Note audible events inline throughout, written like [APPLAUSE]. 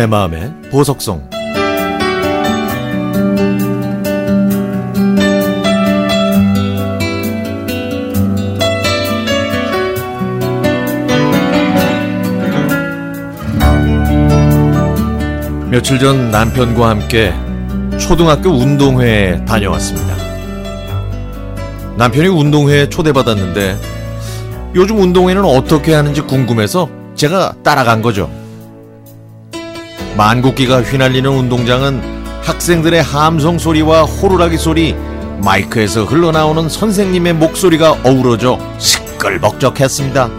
내 마음의 보석성 며칠 전 남편과 함께 초등학교 운동회에 다녀왔습니다. 남편이 운동회에 초대받았는데 요즘 운동회는 어떻게 하는지 궁금해서 제가 따라간 거죠. 만국기가 휘날리는 운동장은 학생들의 함성 소리와 호루라기 소리, 마이크에서 흘러나오는 선생님의 목소리가 어우러져 시끌벅적했습니다.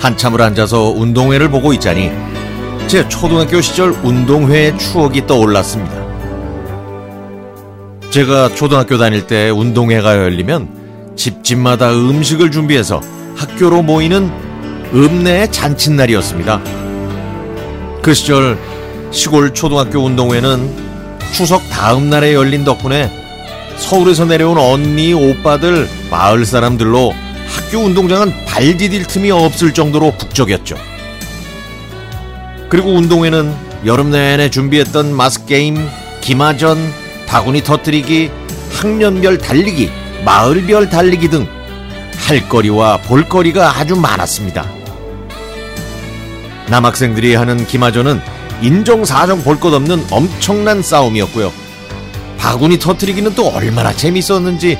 한참을 앉아서 운동회를 보고 있자니 제 초등학교 시절 운동회의 추억이 떠올랐습니다. 제가 초등학교 다닐 때 운동회가 열리면 집집마다 음식을 준비해서 학교로 모이는 읍내의 잔칫날이었습니다. 그 시절 시골 초등학교 운동회는 추석 다음 날에 열린 덕분에 서울에서 내려온 언니, 오빠들, 마을 사람들로 학교 운동장은 발 디딜 틈이 없을 정도로 북적였죠. 그리고 운동회는 여름 내내 준비했던 마스게임, 기마전, 바구니 터뜨리기, 학년별 달리기, 마을별 달리기 등 할거리와 볼거리가 아주 많았습니다. 남학생들이 하는 기마전은 인정사정 볼 것 없는 엄청난 싸움이었고요. 바구니 터뜨리기는 또 얼마나 재밌었는지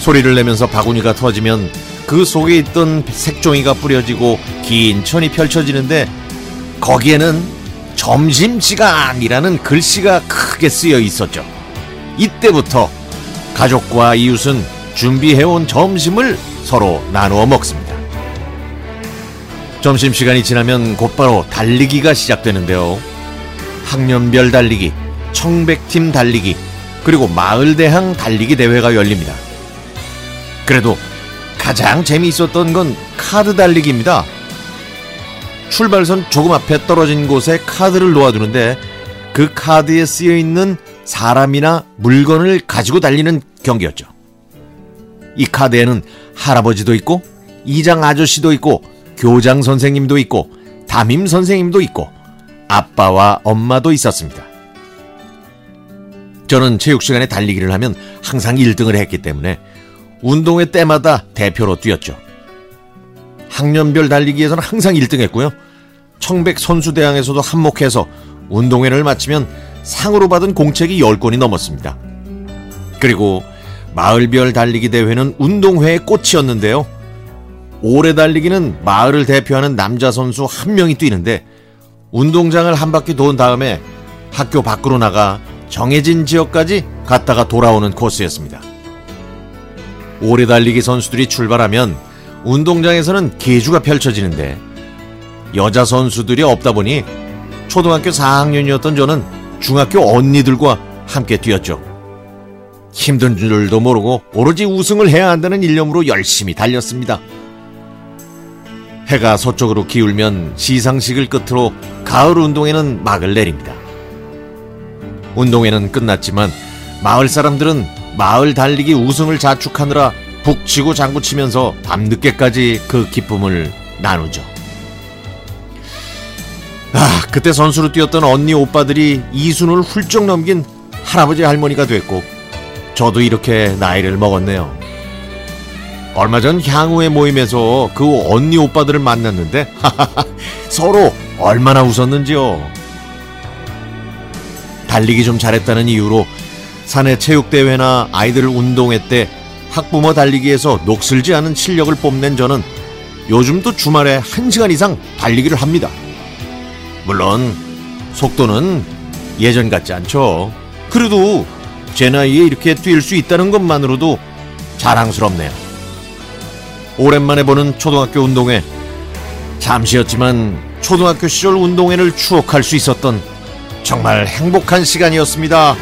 소리를 내면서 바구니가 터지면 그 속에 있던 색종이가 뿌려지고 긴 천이 펼쳐지는데 거기에는 점심시간이라는 글씨가 크게 쓰여 있었죠. 이때부터 가족과 이웃은 준비해온 점심을 서로 나누어 먹습니다. 점심시간이 지나면 곧바로 달리기가 시작되는데요. 학년별 달리기, 청백팀 달리기, 그리고 마을대항 달리기 대회가 열립니다. 그래도 가장 재미있었던 건 카드 달리기입니다. 출발선 조금 앞에 떨어진 곳에 카드를 놓아두는데 그 카드에 쓰여 있는 사람이나 물건을 가지고 달리는 경기였죠. 이 카드에는 할아버지도 있고 이장 아저씨도 있고 교장 선생님도 있고 담임 선생님도 있고 아빠와 엄마도 있었습니다. 저는 체육 시간에 달리기를 하면 항상 1등을 했기 때문에 운동회 때마다 대표로 뛰었죠. 학년별 달리기에서는 항상 1등 했고요. 청백 선수대항에서도 한몫해서 운동회를 마치면 상으로 받은 공책이 10권이 넘었습니다. 그리고 마을별 달리기 대회는 운동회의 꽃이었는데요. 오래 달리기는 마을을 대표하는 남자 선수 한 명이 뛰는데 운동장을 한 바퀴 돈 다음에 학교 밖으로 나가 정해진 지역까지 갔다가 돌아오는 코스였습니다. 오래 달리기 선수들이 출발하면 운동장에서는 계주가 펼쳐지는데 여자 선수들이 없다 보니 초등학교 4학년이었던 저는 중학교 언니들과 함께 뛰었죠. 힘든 줄도 모르고 오로지 우승을 해야 한다는 일념으로 열심히 달렸습니다. 해가 서쪽으로 기울면 시상식을 끝으로 가을 운동회는 막을 내립니다. 운동회는 끝났지만 마을 사람들은 마을 달리기 우승을 자축하느라 북치고 장구치면서 밤늦게까지 그 기쁨을 나누죠. 아, 그때 선수로 뛰었던 언니 오빠들이 이순을 훌쩍 넘긴 할아버지 할머니가 됐고 저도 이렇게 나이를 먹었네요. 얼마 전 향후의 모임에서 그 언니 오빠들을 만났는데 [LAUGHS] 서로 얼마나 웃었는지요. 달리기 좀 잘했다는 이유로 사내 체육대회나 아이들 운동회 때 학부모 달리기에서 녹슬지 않은 실력을 뽐낸 저는 요즘도 주말에 1시간 이상 달리기를 합니다. 물론 속도는 예전 같지 않죠. 그래도 제 나이에 이렇게 뛸 수 있다는 것만으로도 자랑스럽네요. 오랜만에 보는 초등학교 운동회. 잠시였지만 초등학교 시절 운동회를 추억할 수 있었던 정말 행복한 시간이었습니다.